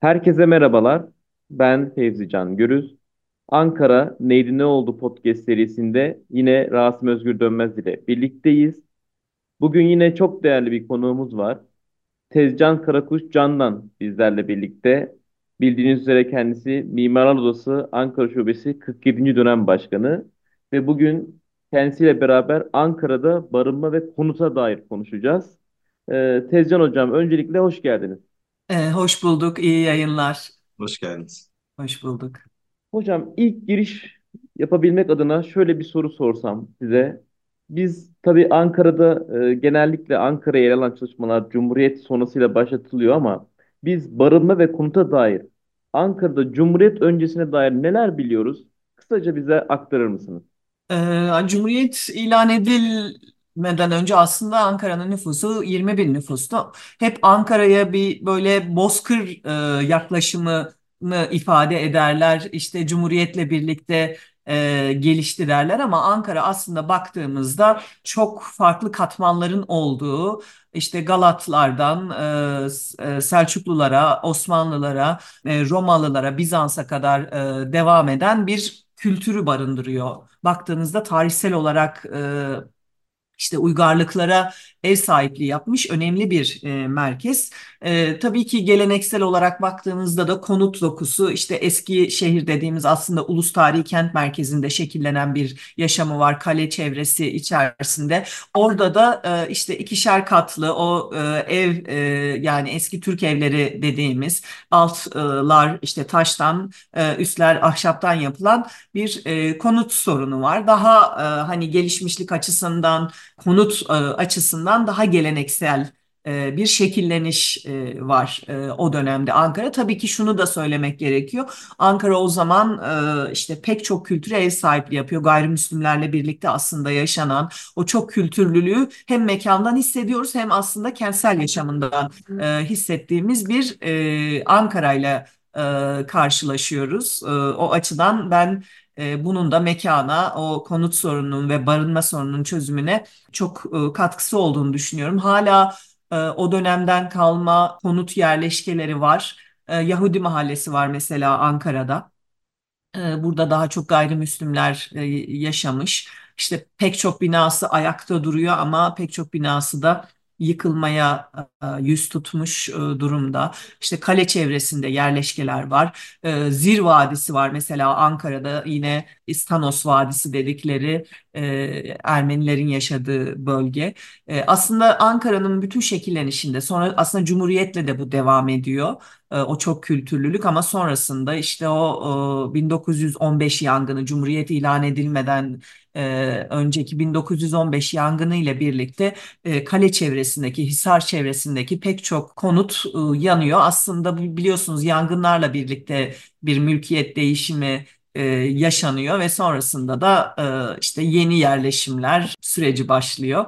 Herkese merhabalar. Ben Fevzi Can Görüz. Ankara Neydi Ne Oldu podcast serisinde yine Rasim Özgür Dönmez ile birlikteyiz. Bugün yine çok değerli bir konuğumuz var. Tezcan Karakuş Candan bizlerle birlikte. Bildiğiniz üzere kendisi Mimarlar Odası Ankara Şubesi 47. dönem başkanı ve bugün kendisiyle beraber Ankara'da barınma ve konuta dair konuşacağız. Ee, Tezcan Hocam öncelikle hoş geldiniz. Ee, hoş bulduk, iyi yayınlar. Hoş geldiniz. Hoş bulduk. Hocam ilk giriş yapabilmek adına şöyle bir soru sorsam size. Biz tabii Ankara'da e, genellikle Ankara'ya yer alan çalışmalar Cumhuriyet sonrasıyla başlatılıyor ama biz barınma ve konuta dair Ankara'da Cumhuriyet öncesine dair neler biliyoruz? Kısaca bize aktarır mısınız? Ee, Cumhuriyet ilan edilmeden önce aslında Ankara'nın nüfusu 20 bin nüfustu. Hep Ankara'ya bir böyle bozkır e, yaklaşımını ifade ederler. İşte Cumhuriyet'le birlikte e, gelişti derler ama Ankara aslında baktığımızda çok farklı katmanların olduğu işte Galatlardan e, e, Selçuklulara, Osmanlılara, e, Romalılara, Bizans'a kadar e, devam eden bir kültürü barındırıyor. Baktığınızda tarihsel olarak e, işte uygarlıklara ev sahipliği yapmış önemli bir e, merkez. E, tabii ki geleneksel olarak baktığımızda da konut dokusu işte eski şehir dediğimiz aslında ulus tarihi kent merkezinde şekillenen bir yaşamı var kale çevresi içerisinde. Orada da e, işte ikişer katlı o e, ev e, yani eski Türk evleri dediğimiz altlar işte taştan e, üstler ahşaptan yapılan bir e, konut sorunu var. Daha e, hani gelişmişlik açısından konut e, açısından daha geleneksel e, bir şekilleniş e, var o dönemde Ankara. Tabii ki şunu da söylemek gerekiyor. Ankara o zaman işte pek çok kültüre ev sahipliği yapıyor. Gayrimüslimlerle birlikte aslında yaşanan o çok kültürlülüğü hem mekandan hissediyoruz hem aslında kentsel yaşamından hissettiğimiz bir Ankara ile karşılaşıyoruz. O açıdan ben e, bunun da mekana, o konut sorununun ve barınma sorununun çözümüne çok e, katkısı olduğunu düşünüyorum. Hala e, o dönemden kalma konut yerleşkeleri var. Yahudi mahallesi var mesela Ankara'da. Burada daha çok gayrimüslimler yaşamış. İşte pek çok binası ayakta duruyor ama pek çok binası da yıkılmaya e, yüz tutmuş e, durumda. İşte kale çevresinde yerleşkeler var. E, Zir Vadisi var mesela Ankara'da yine İstanos Vadisi dedikleri Ermenilerin yaşadığı bölge. Aslında Ankara'nın bütün şekillenişinde sonra aslında Cumhuriyet'le de bu devam ediyor. O çok kültürlülük ama sonrasında işte o 1915 yangını Cumhuriyet ilan edilmeden önceki 1915 yangını ile birlikte kale çevresindeki, Hisar çevresindeki pek çok konut yanıyor. Aslında biliyorsunuz yangınlarla birlikte bir mülkiyet değişimi yaşanıyor ve sonrasında da işte yeni yerleşimler süreci başlıyor.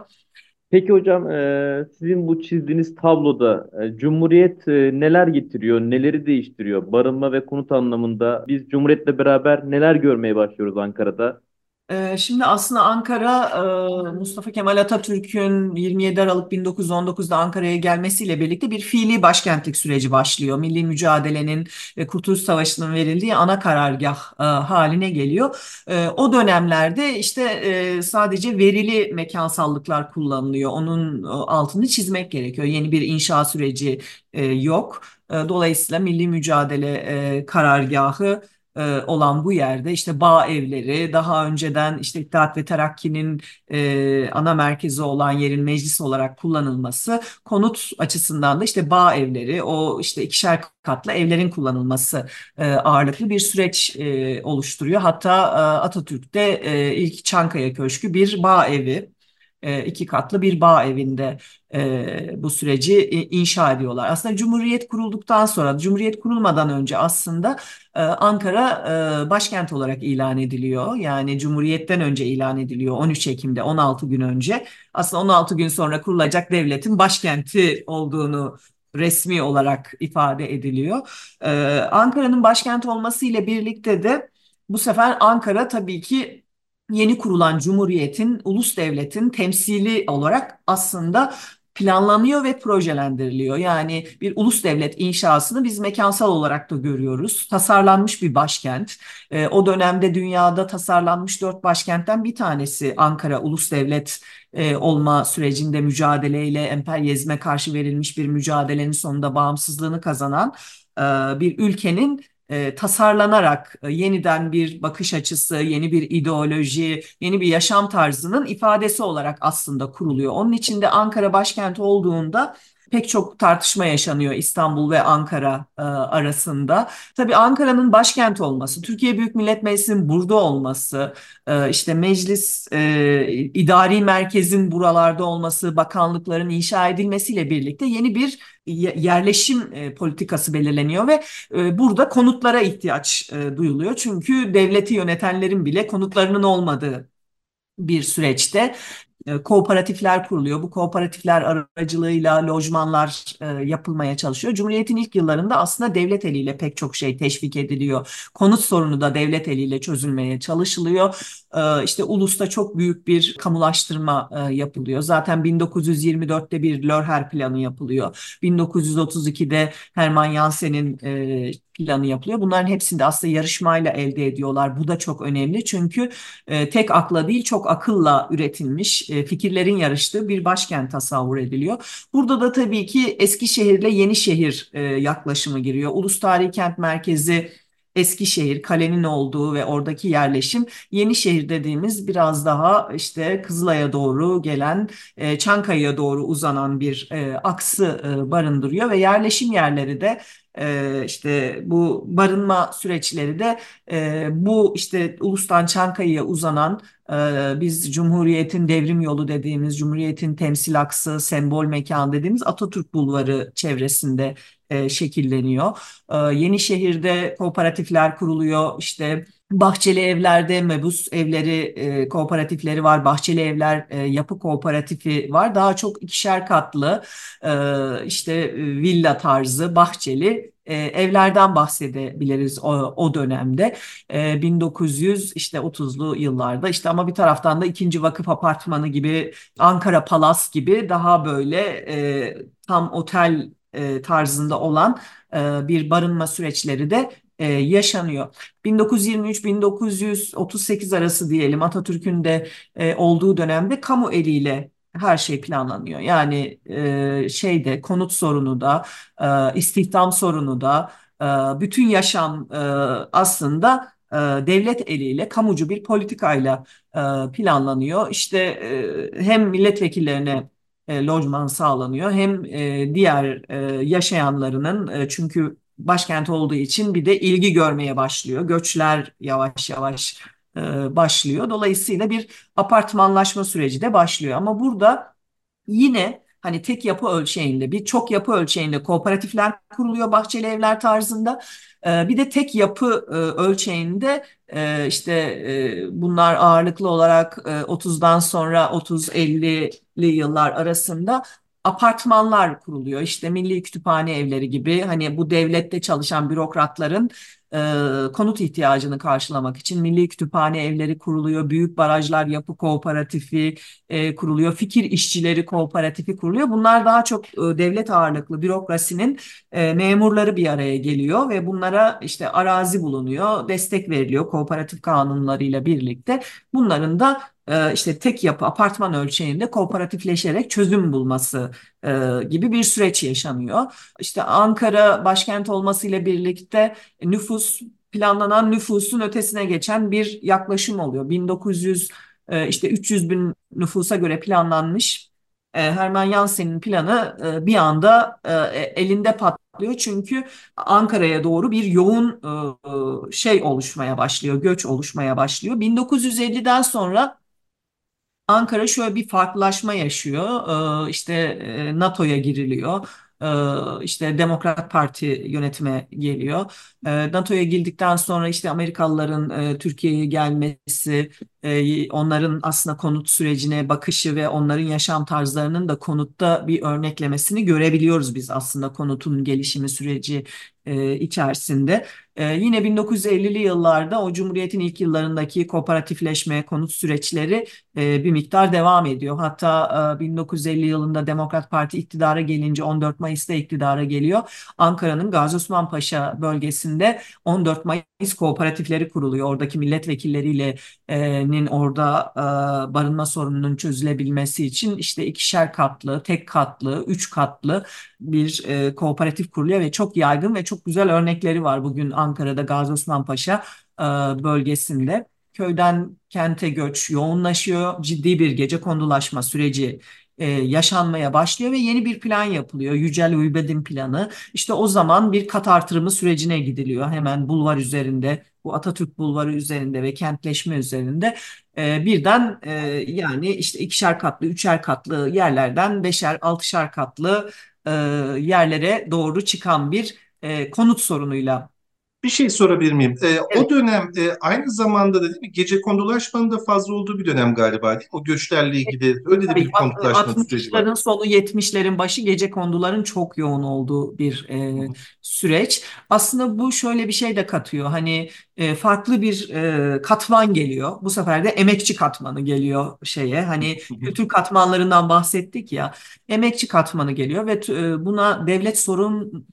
Peki hocam, e, sizin bu çizdiğiniz tabloda e, Cumhuriyet e, neler getiriyor, neleri değiştiriyor? Barınma ve konut anlamında biz Cumhuriyet'le beraber neler görmeye başlıyoruz Ankara'da? Ee, şimdi aslında Ankara e, Mustafa Kemal Atatürk'ün 27 Aralık 1919'da Ankara'ya gelmesiyle birlikte bir fiili başkentlik süreci başlıyor. Milli mücadelenin ve Kurtuluş Savaşı'nın verildiği ana karargah e, haline geliyor. E, o dönemlerde işte sadece verili mekansallıklar kullanılıyor. Onun altını çizmek gerekiyor. Yeni bir inşa süreci yok. Dolayısıyla milli mücadele karargahı e, olan bu yerde işte bağ evleri daha önceden işte İttihat ve Terakki'nin e, ana merkezi olan yerin meclis olarak kullanılması konut açısından da işte bağ evleri o işte ikişer katlı evlerin kullanılması e, ağırlıklı bir süreç oluşturuyor. Hatta Atatürk'te ilk Çankaya Köşkü bir bağ evi e, iki katlı bir bağ evinde e, bu süreci e, inşa ediyorlar. Aslında Cumhuriyet kurulduktan sonra, Cumhuriyet kurulmadan önce aslında e, Ankara başkent olarak ilan ediliyor. Yani Cumhuriyet'ten önce ilan ediliyor 13 Ekim'de 16 gün önce. Aslında 16 gün sonra kurulacak devletin başkenti olduğunu resmi olarak ifade ediliyor. Ankara'nın başkent olması ile birlikte de bu sefer Ankara tabii ki yeni kurulan cumhuriyetin, ulus devletin temsili olarak aslında planlanıyor ve projelendiriliyor. Yani bir ulus devlet inşasını biz mekansal olarak da görüyoruz. Tasarlanmış bir başkent. E, o dönemde dünyada tasarlanmış dört başkentten bir tanesi Ankara ulus devlet e, olma sürecinde mücadeleyle emperyalizme karşı verilmiş bir mücadelenin sonunda bağımsızlığını kazanan e, bir ülkenin e, tasarlanarak e, yeniden bir bakış açısı, yeni bir ideoloji, yeni bir yaşam tarzının ifadesi olarak aslında kuruluyor. Onun için de Ankara başkent olduğunda pek çok tartışma yaşanıyor İstanbul ve Ankara e, arasında. Tabii Ankara'nın başkent olması, Türkiye Büyük Millet Meclisi'nin burada olması, e, işte meclis e, idari merkezin buralarda olması, bakanlıkların inşa edilmesiyle birlikte yeni bir yerleşim e, politikası belirleniyor ve e, burada konutlara ihtiyaç e, duyuluyor. Çünkü devleti yönetenlerin bile konutlarının olmadığı bir süreçte e, kooperatifler kuruluyor. Bu kooperatifler aracılığıyla lojmanlar e, yapılmaya çalışıyor. Cumhuriyet'in ilk yıllarında aslında devlet eliyle pek çok şey teşvik ediliyor. Konut sorunu da devlet eliyle çözülmeye çalışılıyor. E, işte Ulus'ta çok büyük bir kamulaştırma e, yapılıyor. Zaten 1924'te bir Lörher planı yapılıyor. 1932'de Hermann Jansen'in planı yapılıyor. Bunların hepsini de aslında yarışmayla elde ediyorlar. Bu da çok önemli çünkü e, tek akla değil çok akılla üretilmiş e, fikirlerin yarıştığı bir başkent tasavvur ediliyor. Burada da tabii ki Eskişehir ile Yenişehir e, yaklaşımı giriyor. Ulus Tarihi Kent Merkezi Eskişehir, kalenin olduğu ve oradaki yerleşim Yenişehir dediğimiz biraz daha işte Kızılay'a doğru gelen e, Çankaya'ya doğru uzanan bir aksı barındırıyor ve yerleşim yerleri de e, işte bu barınma süreçleri de bu işte Ulus'tan Çankaya'ya uzanan biz Cumhuriyet'in devrim yolu dediğimiz, Cumhuriyet'in temsil aksı, sembol mekan dediğimiz Atatürk Bulvarı çevresinde şekilleniyor. E, Yenişehir'de kooperatifler kuruluyor. İşte Bahçeli evlerde mebus evleri e, kooperatifleri var. Bahçeli evler e, yapı kooperatifi var. Daha çok ikişer katlı e, işte e, villa tarzı bahçeli e, evlerden bahsedebiliriz o, o dönemde. E, 1900 işte 30'lu yıllarda işte ama bir taraftan da ikinci vakıf apartmanı gibi Ankara Palas gibi daha böyle e, tam otel e, tarzında olan e, bir barınma süreçleri de e, yaşanıyor. 1923-1938 arası diyelim Atatürk'ün de e, olduğu dönemde kamu eliyle her şey planlanıyor. Yani e, şeyde konut sorunu da, e, istihdam sorunu da, e, bütün yaşam e, aslında e, devlet eliyle kamucu bir politikayla e, planlanıyor. İşte e, hem milletvekillerine e, lojman sağlanıyor hem diğer yaşayanlarının çünkü başkent olduğu için bir de ilgi görmeye başlıyor. Göçler yavaş yavaş e, başlıyor. Dolayısıyla bir apartmanlaşma süreci de başlıyor. Ama burada yine hani tek yapı ölçeğinde bir çok yapı ölçeğinde kooperatifler kuruluyor bahçeli evler tarzında. E, bir de tek yapı e, ölçeğinde e, işte e, bunlar ağırlıklı olarak e, 30'dan sonra 30-50'li yıllar arasında apartmanlar kuruluyor. İşte Milli Kütüphane evleri gibi hani bu devlette çalışan bürokratların e, konut ihtiyacını karşılamak için Milli Kütüphane evleri kuruluyor. Büyük Barajlar Yapı Kooperatifi e, kuruluyor. Fikir İşçileri Kooperatifi kuruluyor. Bunlar daha çok e, devlet ağırlıklı bürokrasinin e, memurları bir araya geliyor ve bunlara işte arazi bulunuyor, destek veriliyor kooperatif kanunlarıyla birlikte. Bunların da e, işte tek yapı apartman ölçeğinde kooperatifleşerek çözüm bulması e, gibi bir süreç yaşanıyor. İşte Ankara başkent olmasıyla birlikte nüfus planlanan nüfusun ötesine geçen bir yaklaşım oluyor. 1900 e, işte 300 bin nüfusa göre planlanmış Hermann Jansen'in planı bir anda elinde patlıyor. Çünkü Ankara'ya doğru bir yoğun şey oluşmaya başlıyor, göç oluşmaya başlıyor. 1950'den sonra Ankara şöyle bir farklılaşma yaşıyor. Ee, işte e, NATO'ya giriliyor. Ee, işte Demokrat Parti yönetime geliyor. Ee, NATO'ya girdikten sonra işte Amerikalıların e, Türkiye'ye gelmesi, e, onların aslında konut sürecine bakışı ve onların yaşam tarzlarının da konutta bir örneklemesini görebiliyoruz biz aslında konutun gelişimi süreci e, içerisinde. Ee, yine 1950'li yıllarda o Cumhuriyet'in ilk yıllarındaki kooperatifleşme, konut süreçleri e, bir miktar devam ediyor. Hatta e, 1950 yılında Demokrat Parti iktidara gelince 14 Mayıs'ta iktidara geliyor. Ankara'nın Gazi Osman Paşa bölgesinde 14 Mayıs kooperatifleri kuruluyor. Oradaki milletvekilleriyle e, nin orada e, barınma sorununun çözülebilmesi için işte ikişer katlı, tek katlı, üç katlı bir e, kooperatif kuruluyor ve çok yaygın ve çok güzel örnekleri var bugün Ankara'da Gazi Osman e, bölgesinde. Köyden kente göç yoğunlaşıyor, ciddi bir gecekondulaşma süreci e, yaşanmaya başlıyor ve yeni bir plan yapılıyor. Yücel Uybed'in planı. İşte o zaman bir kat artırımı sürecine gidiliyor. Hemen bulvar üzerinde, bu Atatürk Bulvarı üzerinde ve kentleşme üzerinde e, birden e, yani işte ikişer katlı, üçer katlı yerlerden beşer, altışar katlı e, yerlere doğru çıkan bir e, konut sorunuyla. Bir şey sorabilir miyim? Ee, o Evet. dönem e, aynı zamanda da değil mi? Gecekondulaşmanın da fazla olduğu bir dönem galiba değil mi? O göçlerle ilgili öyle de bir konutlaşma süreci var. 60'ların sonu 70'lerin başı gecekonduların çok yoğun olduğu bir e, süreç. Aslında bu şöyle bir şey de katıyor. Hani e, farklı bir e, katman geliyor. Bu sefer de emekçi katmanı geliyor şeye. Hani kültür katmanlarından bahsettik ya. Emekçi katmanı geliyor ve e, buna devlet sorun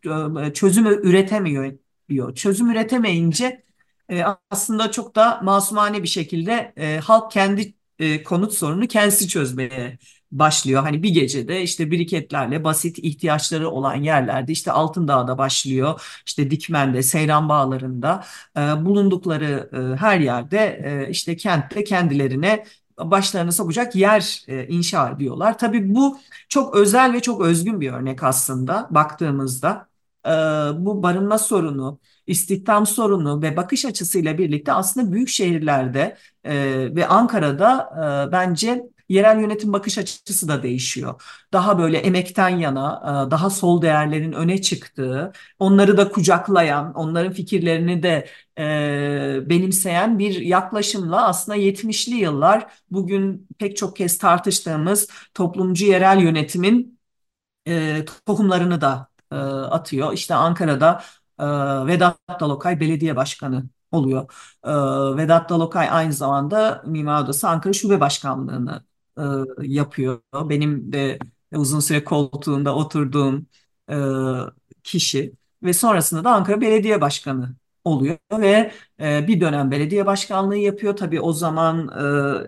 e, çözümü üretemiyor diyor. Çözüm üretemeyince e, aslında çok da masumane bir şekilde e, halk kendi e, konut sorununu kendisi çözmeye başlıyor. Hani bir gecede işte biriketlerle basit ihtiyaçları olan yerlerde işte Altındağ'da başlıyor, işte Dikmen'de, Seyran Bağları'nda e, bulundukları e, her yerde e, işte kentte kendilerine başlarını sokacak yer e, inşa ediyorlar. Tabii bu çok özel ve çok özgün bir örnek aslında baktığımızda. Bu barınma sorunu, istihdam sorunu ve bakış açısıyla birlikte aslında büyük şehirlerde ve Ankara'da bence yerel yönetim bakış açısı da değişiyor. Daha böyle emekten yana, daha sol değerlerin öne çıktığı, onları da kucaklayan, onların fikirlerini de benimseyen bir yaklaşımla aslında 70'li yıllar bugün pek çok kez tartıştığımız toplumcu yerel yönetimin tohumlarını da e, atıyor. İşte Ankara'da e, Vedat Dalokay belediye başkanı oluyor. E, Vedat Dalokay aynı zamanda Mimar Odası Ankara Şube Başkanlığı'nı e, yapıyor. Benim de uzun süre koltuğunda oturduğum e, kişi ve sonrasında da Ankara Belediye Başkanı oluyor ve e, bir dönem belediye başkanlığı yapıyor. Tabii o zaman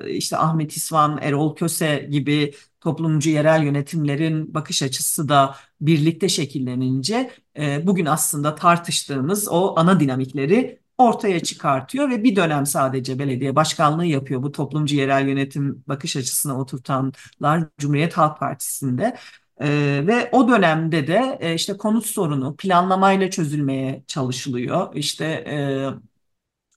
e, işte Ahmet İsvan, Erol Köse gibi toplumcu yerel yönetimlerin bakış açısı da birlikte şekillenince e, bugün aslında tartıştığımız o ana dinamikleri ortaya çıkartıyor ve bir dönem sadece belediye başkanlığı yapıyor. Bu toplumcu yerel yönetim bakış açısına oturtanlar Cumhuriyet Halk Partisi'nde. E, ve o dönemde de e, işte konut sorunu planlamayla çözülmeye çalışılıyor. İşte e,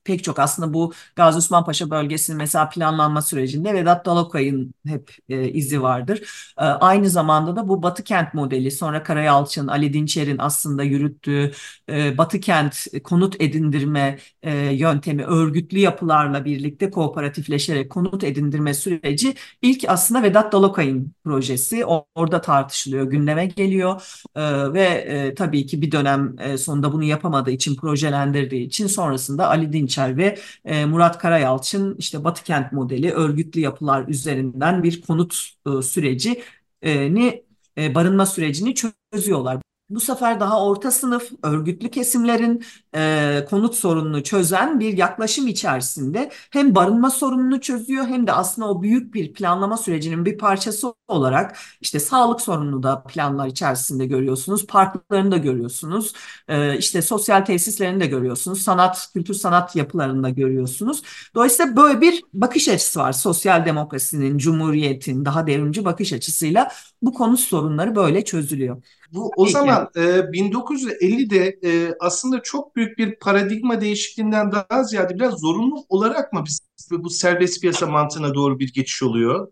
pek çok aslında bu Gazi Osman Paşa bölgesinin mesela planlanma sürecinde Vedat Dalakay'ın hep e, izi vardır. E, aynı zamanda da bu Batı Kent modeli sonra Karayalçın, Ali Dinçer'in aslında yürüttüğü e, Batı Kent konut edindirme e, yöntemi örgütlü yapılarla birlikte kooperatifleşerek konut edindirme süreci ilk aslında Vedat Dalakay'ın projesi. O, orada tartışılıyor, gündeme geliyor e, ve e, tabii ki bir dönem e, sonunda bunu yapamadığı için projelendirdiği için sonrasında Ali Dinçer Dinçer ve e, Murat Karayalçın işte Batı Kent modeli örgütlü yapılar üzerinden bir konut e, sürecini e, barınma sürecini çözüyorlar. Bu sefer daha orta sınıf örgütlü kesimlerin e, konut sorununu çözen bir yaklaşım içerisinde hem barınma sorununu çözüyor hem de aslında o büyük bir planlama sürecinin bir parçası olarak işte sağlık sorununu da planlar içerisinde görüyorsunuz, parklarını da görüyorsunuz, e, işte sosyal tesislerini de görüyorsunuz, sanat, kültür sanat yapılarını da görüyorsunuz. Dolayısıyla böyle bir bakış açısı var sosyal demokrasinin, cumhuriyetin daha devrimci bakış açısıyla bu konut sorunları böyle çözülüyor. Bu o Tabii ki. zaman e, 1950'de e, aslında çok büyük bir paradigma değişikliğinden daha ziyade biraz zorunlu olarak mı bu serbest piyasa mantığına doğru bir geçiş oluyor.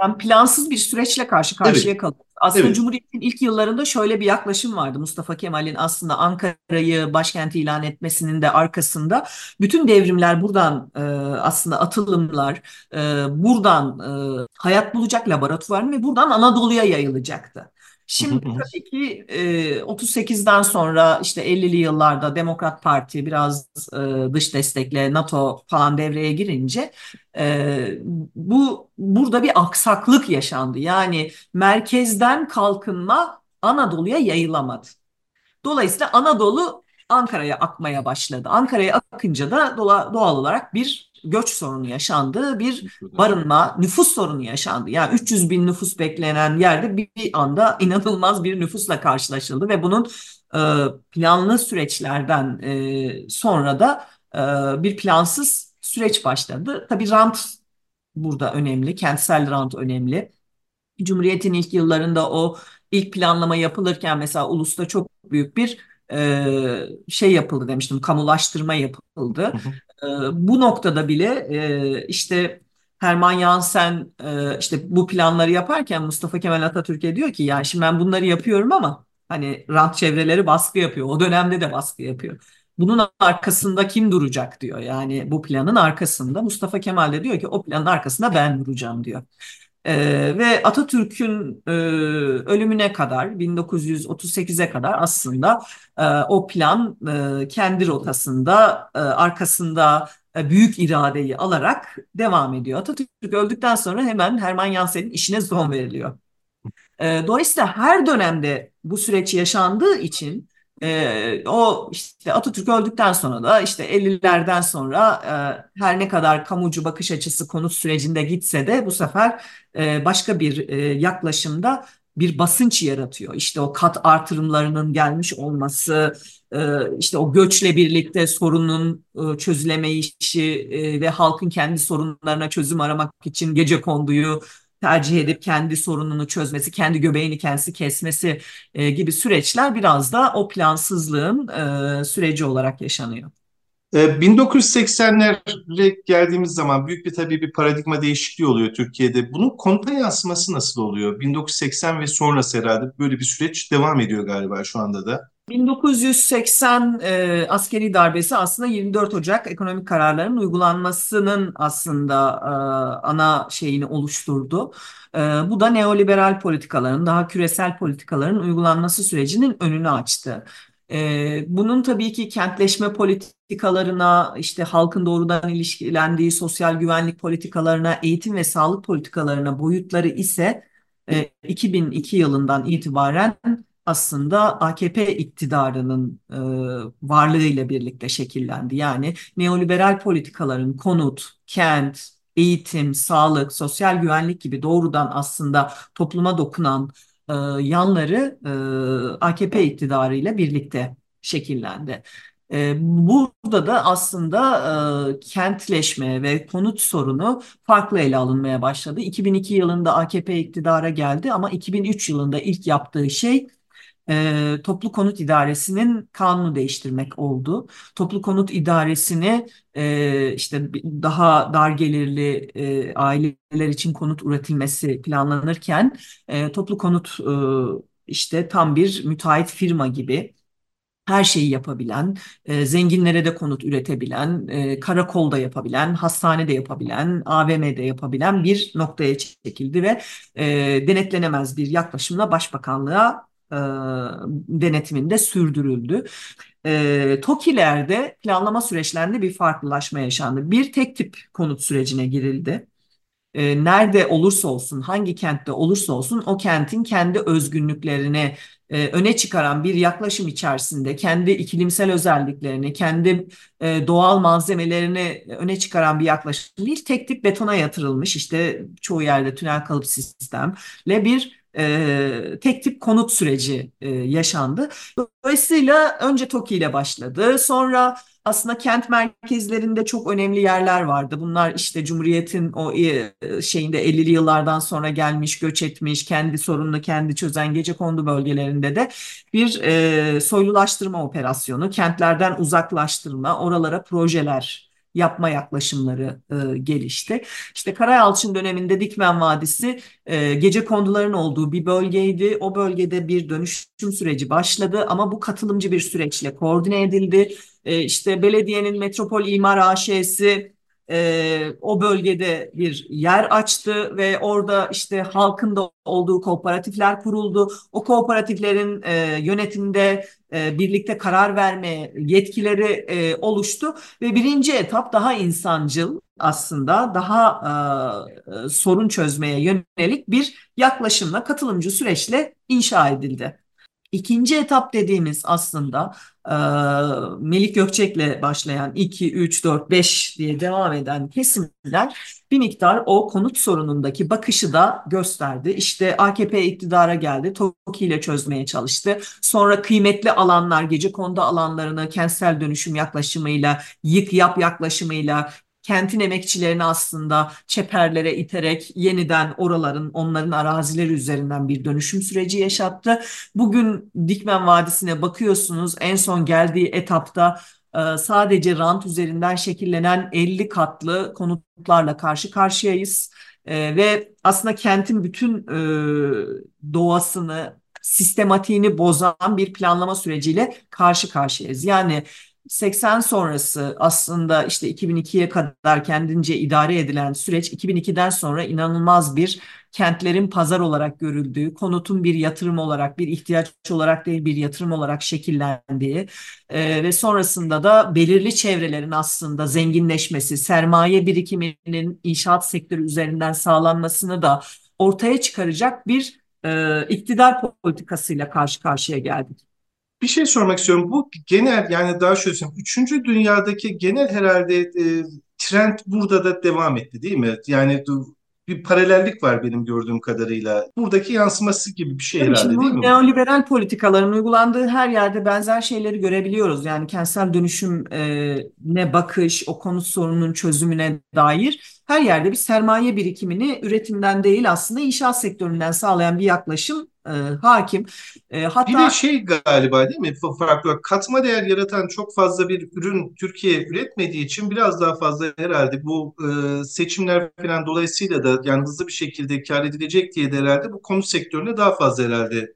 Yani plansız bir süreçle karşı karşıya Evet, kalıyoruz. Aslında evet. Cumhuriyet'in ilk yıllarında şöyle bir yaklaşım vardı. Mustafa Kemal'in aslında Ankara'yı başkent ilan etmesinin de arkasında bütün devrimler buradan e, aslında atılımlar e, buradan e, hayat bulacak laboratuvar ve buradan Anadolu'ya yayılacaktı. Şimdi tabii ki e, 38'den sonra işte 50'li yıllarda Demokrat Parti biraz e, dış destekle NATO falan devreye girince e, bu burada bir aksaklık yaşandı. Yani merkezden kalkınma Anadolu'ya yayılamadı. Dolayısıyla Anadolu Ankara'ya akmaya başladı. Ankara'ya akınca da doğal olarak bir göç sorunu yaşandı, bir barınma, nüfus sorunu yaşandı. Yani 300 bin nüfus beklenen yerde bir, anda inanılmaz bir nüfusla karşılaşıldı ve bunun e, planlı süreçlerden e, sonra da e, bir plansız süreç başladı. Tabii rant burada önemli, kentsel rant önemli. Cumhuriyet'in ilk yıllarında o ilk planlama yapılırken mesela Ulus'ta çok büyük bir e, şey yapıldı demiştim, kamulaştırma yapıldı. E, bu noktada bile e, işte Hermann Jansen e, işte bu planları yaparken Mustafa Kemal Atatürk'e diyor ki yani şimdi ben bunları yapıyorum ama hani rant çevreleri baskı yapıyor. O dönemde de baskı yapıyor. Bunun arkasında kim duracak diyor. Yani bu planın arkasında Mustafa Kemal de diyor ki o planın arkasında ben duracağım diyor. Ee, ve Atatürk'ün e, ölümüne kadar 1938'e kadar aslında e, o plan e, kendi rotasında e, arkasında e, büyük iradeyi alarak devam ediyor. Atatürk öldükten sonra hemen Hermann Jansen'in işine son veriliyor. E, dolayısıyla her dönemde bu süreç yaşandığı için e, o işte Atatürk öldükten sonra da işte 50'lerden sonra e, her ne kadar kamucu bakış açısı konut sürecinde gitse de bu sefer e, başka bir e, yaklaşımda bir basınç yaratıyor. İşte o kat artırımlarının gelmiş olması, e, işte o göçle birlikte sorunun e, çözülemeyişi e, ve halkın kendi sorunlarına çözüm aramak için gece konduyu tercih edip kendi sorununu çözmesi, kendi göbeğini kendisi kesmesi e, gibi süreçler biraz da o plansızlığın e, süreci olarak yaşanıyor. 1980'lere geldiğimiz zaman büyük bir tabii bir paradigma değişikliği oluyor Türkiye'de. Bunun konuta yansıması nasıl oluyor? 1980 ve sonrası herhalde böyle bir süreç devam ediyor galiba şu anda da. 1980 e, askeri darbesi aslında 24 Ocak ekonomik kararların uygulanmasının aslında e, ana şeyini oluşturdu. E, bu da neoliberal politikaların, daha küresel politikaların uygulanması sürecinin önünü açtı. E, bunun tabii ki kentleşme politikalarına, işte halkın doğrudan ilişkilendiği sosyal güvenlik politikalarına, eğitim ve sağlık politikalarına boyutları ise e, 2002 yılından itibaren aslında AKP iktidarının e, varlığıyla birlikte şekillendi. Yani neoliberal politikaların konut, kent, eğitim, sağlık, sosyal güvenlik gibi doğrudan aslında topluma dokunan e, yanları e, AKP iktidarıyla birlikte şekillendi. E, burada da aslında e, kentleşme ve konut sorunu farklı ele alınmaya başladı. 2002 yılında AKP iktidara geldi ama 2003 yılında ilk yaptığı şey e, Toplu Konut İdaresi'nin kanunu değiştirmek oldu. Toplu Konut İdaresi'ni e, işte daha dar gelirli e, aileler için konut üretilmesi planlanırken e, Toplu Konut e, işte tam bir müteahhit firma gibi her şeyi yapabilen, e, zenginlere de konut üretebilen, e, karakolda yapabilen, hastanede yapabilen, AVM'de yapabilen bir noktaya çekildi ve e, denetlenemez bir yaklaşımla başbakanlığa e, denetiminde sürdürüldü. E, TOKİ'lerde planlama süreçlerinde bir farklılaşma yaşandı. Bir tek tip konut sürecine girildi. E, nerede olursa olsun, hangi kentte olursa olsun o kentin kendi özgünlüklerini e, öne çıkaran bir yaklaşım içerisinde kendi iklimsel özelliklerini, kendi e, doğal malzemelerini öne çıkaran bir yaklaşım değil, tek tip betona yatırılmış işte çoğu yerde tünel kalıp sistemle bir e, tek tip konut süreci e, yaşandı. Dolayısıyla önce TOKİ ile başladı. Sonra aslında kent merkezlerinde çok önemli yerler vardı. Bunlar işte Cumhuriyet'in o e, şeyinde 50'li yıllardan sonra gelmiş, göç etmiş, kendi sorununu kendi çözen gecekondu bölgelerinde de bir e, soylulaştırma operasyonu, kentlerden uzaklaştırma, oralara projeler yapma yaklaşımları e, gelişti. İşte Karayalçın döneminde Dikmen Vadisi e, gece konduların olduğu bir bölgeydi. O bölgede bir dönüşüm süreci başladı ama bu katılımcı bir süreçle koordine edildi. E, işte belediyenin Metropol İmar AŞ'si e, o bölgede bir yer açtı ve orada işte halkın da olduğu kooperatifler kuruldu. O kooperatiflerin e, yönetiminde e, birlikte karar verme yetkileri e, oluştu ve birinci etap daha insancıl aslında daha e, sorun çözmeye yönelik bir yaklaşımla katılımcı süreçle inşa edildi. İkinci etap dediğimiz aslında Melik Gökçek'le başlayan 2, 3, 4, 5 diye devam eden kesimler bir miktar o konut sorunundaki bakışı da gösterdi. İşte AKP iktidara geldi, TOKİ ile çözmeye çalıştı. Sonra kıymetli alanlar, gece kondu alanlarını kentsel dönüşüm yaklaşımıyla, yık yap yaklaşımıyla kentin emekçilerini aslında çeperlere iterek yeniden oraların, onların arazileri üzerinden bir dönüşüm süreci yaşattı. Bugün Dikmen Vadisi'ne bakıyorsunuz en son geldiği etapta e, sadece rant üzerinden şekillenen 50 katlı konutlarla karşı karşıyayız. E, ve aslında kentin bütün e, doğasını, sistematiğini bozan bir planlama süreciyle karşı karşıyayız. Yani 80 sonrası aslında işte 2002'ye kadar kendince idare edilen süreç 2002'den sonra inanılmaz bir kentlerin pazar olarak görüldüğü, konutun bir yatırım olarak, bir ihtiyaç olarak değil bir yatırım olarak şekillendiği e, ve sonrasında da belirli çevrelerin aslında zenginleşmesi, sermaye birikiminin inşaat sektörü üzerinden sağlanmasını da ortaya çıkaracak bir e, iktidar politikasıyla karşı karşıya geldik. Bir şey sormak istiyorum. Bu genel yani daha şöyle söyleyeyim. Üçüncü dünyadaki genel herhalde e, trend burada da devam etti değil mi? Yani bir paralellik var benim gördüğüm kadarıyla. Buradaki yansıması gibi bir şey Tabii herhalde şimdi değil mi? Neoliberal politikaların uygulandığı her yerde benzer şeyleri görebiliyoruz. Yani kentsel dönüşüm e, ne bakış, o konut sorununun çözümüne dair her yerde bir sermaye birikimini üretimden değil aslında inşaat sektöründen sağlayan bir yaklaşım e, hakim. E, hatta Bir de şey galiba değil mi? Farklı katma değer yaratan çok fazla bir ürün Türkiye üretmediği için biraz daha fazla herhalde bu e, seçimler falan dolayısıyla da yani hızlı bir şekilde kar edilecek diye de herhalde bu konut sektörüne daha fazla herhalde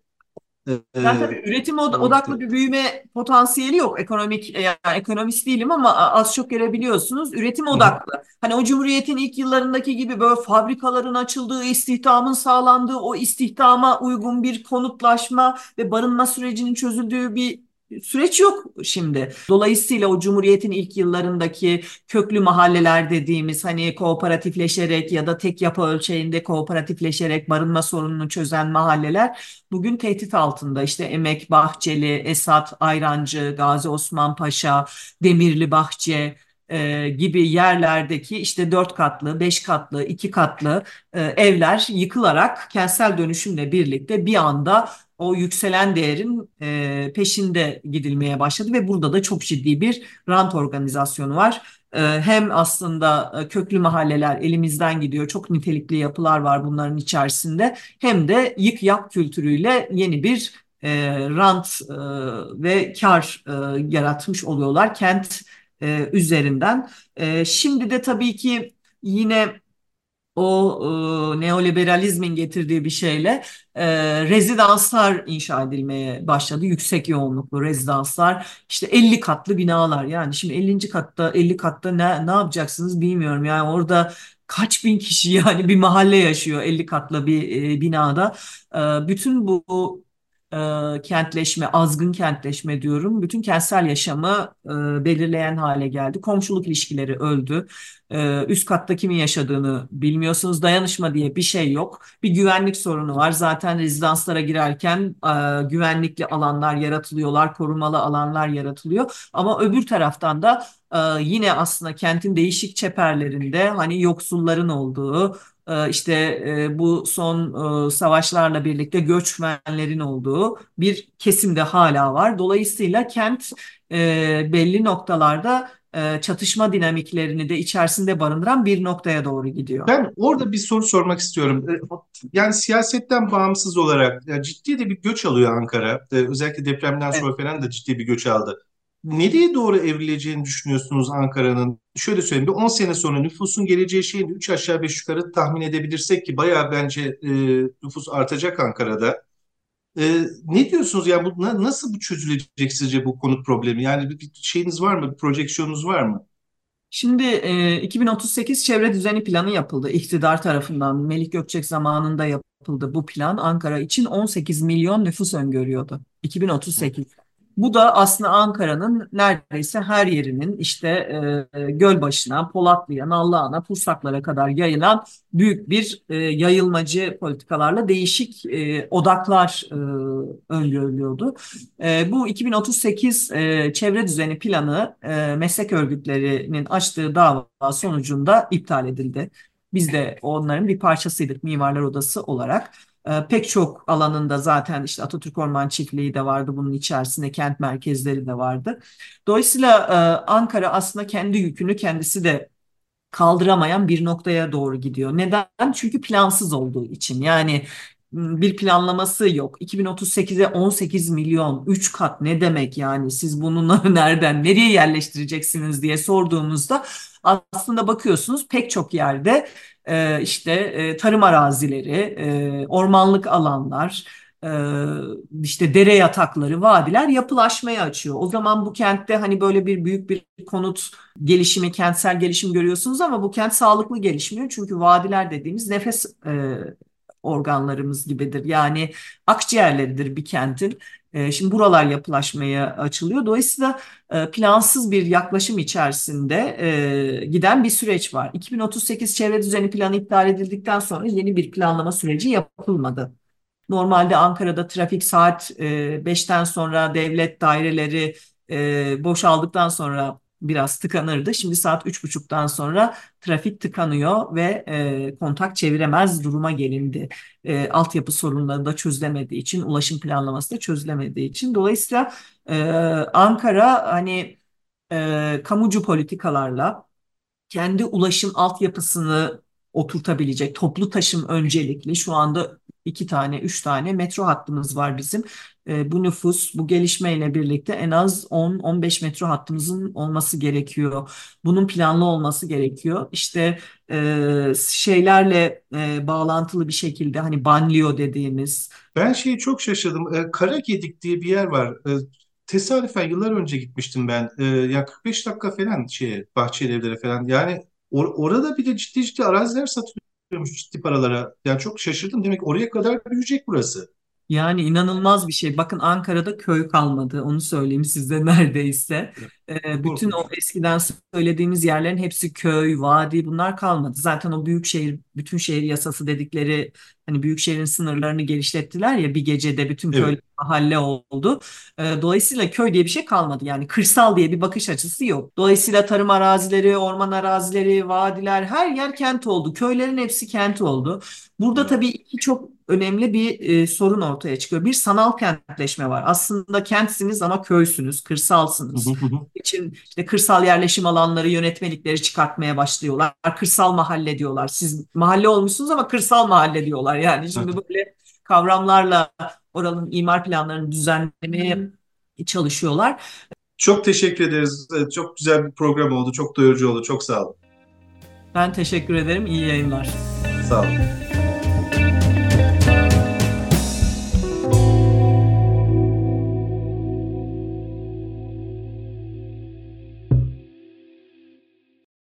e, Yani tabii üretim od- odaklı bir büyüme potansiyeli yok. Ekonomik yani ekonomist değilim ama az çok görebiliyorsunuz. Üretim odaklı. Hani o Cumhuriyet'in ilk yıllarındaki gibi böyle fabrikaların açıldığı, istihdamın sağlandığı, o istihdama uygun bir konutlaşma ve barınma sürecinin çözüldüğü bir süreç yok şimdi. Dolayısıyla o Cumhuriyet'in ilk yıllarındaki köklü mahalleler dediğimiz hani kooperatifleşerek ya da tek yapı ölçeğinde kooperatifleşerek barınma sorununu çözen mahalleler bugün tehdit altında. İşte Emek, Bahçeli, Esat, Ayrancı, Gazi Osman Paşa, Demirli Bahçe, e, gibi yerlerdeki işte dört katlı, beş katlı, iki katlı e, evler yıkılarak kentsel dönüşümle birlikte bir anda o yükselen değerin e, peşinde gidilmeye başladı ve burada da çok ciddi bir rant organizasyonu var. E, hem aslında e, köklü mahalleler elimizden gidiyor, çok nitelikli yapılar var bunların içerisinde, hem de yık yap kültürüyle yeni bir e, rant e, ve kar e, yaratmış oluyorlar kent e, üzerinden. E, şimdi de tabii ki yine o e, neoliberalizmin getirdiği bir şeyle e, rezidanslar inşa edilmeye başladı. Yüksek yoğunluklu rezidanslar. İşte 50 katlı binalar. Yani şimdi 50. katta 50 katta ne, ne yapacaksınız bilmiyorum. Yani orada kaç bin kişi yani bir mahalle yaşıyor 50 katlı bir e, binada. E, bütün bu e, kentleşme, azgın kentleşme diyorum. Bütün kentsel yaşamı e, belirleyen hale geldi. Komşuluk ilişkileri öldü. E, üst katta kimin yaşadığını bilmiyorsunuz. Dayanışma diye bir şey yok. Bir güvenlik sorunu var. Zaten rezidanslara girerken güvenlikli alanlar yaratılıyorlar, korumalı alanlar yaratılıyor. Ama öbür taraftan da yine aslında kentin değişik çeperlerinde hani yoksulların olduğu, işte e, bu son e, savaşlarla birlikte göçmenlerin olduğu bir kesim de hala var. Dolayısıyla kent e, belli noktalarda çatışma dinamiklerini de içerisinde barındıran bir noktaya doğru gidiyor. Ben orada bir soru sormak istiyorum. Yani siyasetten bağımsız olarak ciddi de bir göç alıyor Ankara. Özellikle depremden sonra falan da ciddi bir göç aldı. Nereye doğru evrileceğini düşünüyorsunuz Ankara'nın? Şöyle söyleyeyim, bir 10 sene sonra nüfusun geleceği şeyin 3 aşağı 5 yukarı tahmin edebilirsek ki bayağı bence e, nüfus artacak Ankara'da. E, ne diyorsunuz ya bu na- nasıl bu çözülecek sizce bu konut problemi? Yani bir, bir şeyiniz var mı, bir projeksiyonunuz var mı? Şimdi e, 2038 çevre düzeni planı yapıldı iktidar tarafından. Melik Gökçek zamanında yapıldı bu plan. Ankara için 18 milyon nüfus öngörüyordu 2038. Bu da aslında Ankara'nın neredeyse her yerinin işte e, Gölbaşı'na, Polatlı'ya, Nallıhan'a, Pursaklar'a kadar yayılan büyük bir e, yayılmacı politikalarla değişik e, odaklar e, öngörülüyordu. E, bu 2038 e, çevre düzeni planı e, meslek örgütlerinin açtığı dava sonucunda iptal edildi. Biz de onların bir parçasıydık Mimarlar Odası olarak. E, pek çok alanında zaten işte Atatürk Orman Çiftliği de vardı bunun içerisinde kent merkezleri de vardı. Dolayısıyla e, Ankara aslında kendi yükünü kendisi de kaldıramayan bir noktaya doğru gidiyor. Neden? Çünkü plansız olduğu için. Yani bir planlaması yok. 2038'e 18 milyon, 3 kat ne demek yani? Siz bunu nereden, nereye yerleştireceksiniz diye sorduğumuzda aslında bakıyorsunuz pek çok yerde e, işte e, tarım arazileri, e, ormanlık alanlar, işte dere yatakları, vadiler yapılaşmaya açıyor. O zaman bu kentte hani böyle bir büyük bir konut gelişimi, kentsel gelişim görüyorsunuz ama bu kent sağlıklı gelişmiyor. Çünkü vadiler dediğimiz nefes organlarımız gibidir. Yani akciğerleridir bir kentin. E, şimdi buralar yapılaşmaya açılıyor. Dolayısıyla e, plansız bir yaklaşım içerisinde e, giden bir süreç var. 2038 çevre düzeni planı iptal edildikten sonra yeni bir planlama süreci yapılmadı. Normalde Ankara'da trafik saat e, 5'ten sonra devlet daireleri e, boşaldıktan sonra biraz tıkanırdı. Şimdi saat üç buçuktan sonra trafik tıkanıyor ve e, kontak çeviremez duruma gelindi. E, altyapı sorunları da çözülemediği için, ulaşım planlaması da çözülemediği için. Dolayısıyla e, Ankara hani e, kamucu politikalarla kendi ulaşım altyapısını oturtabilecek toplu taşım öncelikli şu anda iki tane, üç tane metro hattımız var bizim. E, bu nüfus, bu gelişmeyle birlikte en az 10-15 metro hattımızın olması gerekiyor. Bunun planlı olması gerekiyor. İşte e, şeylerle e, bağlantılı bir şekilde hani banliyö dediğimiz. Ben şeyi çok şaşırdım. E, Karagedik diye bir yer var. E, tesadüfen yıllar önce gitmiştim ben. E, ya 45 dakika falan şeye, Bahçeli Evlere falan. Yani or- orada bir de ciddi ciddi araziler satılıyormuş ciddi paralara. Yani çok şaşırdım. Demek oraya kadar büyüyecek burası. Yani inanılmaz bir şey. Bakın Ankara'da köy kalmadı. Onu söyleyeyim size neredeyse. Ee, bütün o Korkunç. eskiden söylediğimiz yerlerin hepsi köy, vadi bunlar kalmadı. Zaten o büyük şehir, bütün şehir yasası dedikleri hani büyük şehrin sınırlarını genişlettiler ya bir gecede bütün köyler Evet. mahalle oldu. Ee, dolayısıyla köy diye bir şey kalmadı. Yani kırsal diye bir bakış açısı yok. Dolayısıyla tarım arazileri, orman arazileri, vadiler her yer kent oldu. Köylerin hepsi kent oldu. Burada Evet. tabii iki çok önemli bir e, sorun ortaya çıkıyor. Bir sanal kentleşme var. Aslında kentsiniz ama köysünüz, kırsalsınız. için işte kırsal yerleşim alanları, yönetmelikleri çıkartmaya başlıyorlar. Kırsal mahalle diyorlar. Siz mahalle olmuşsunuz ama kırsal mahalle diyorlar. Yani şimdi böyle kavramlarla oranın imar planlarını düzenlemeye çalışıyorlar. Çok teşekkür ederiz. E, Çok güzel bir program oldu. Çok doyurucu oldu. Çok sağ olun. Ben teşekkür ederim. İyi yayınlar. Sağ olun.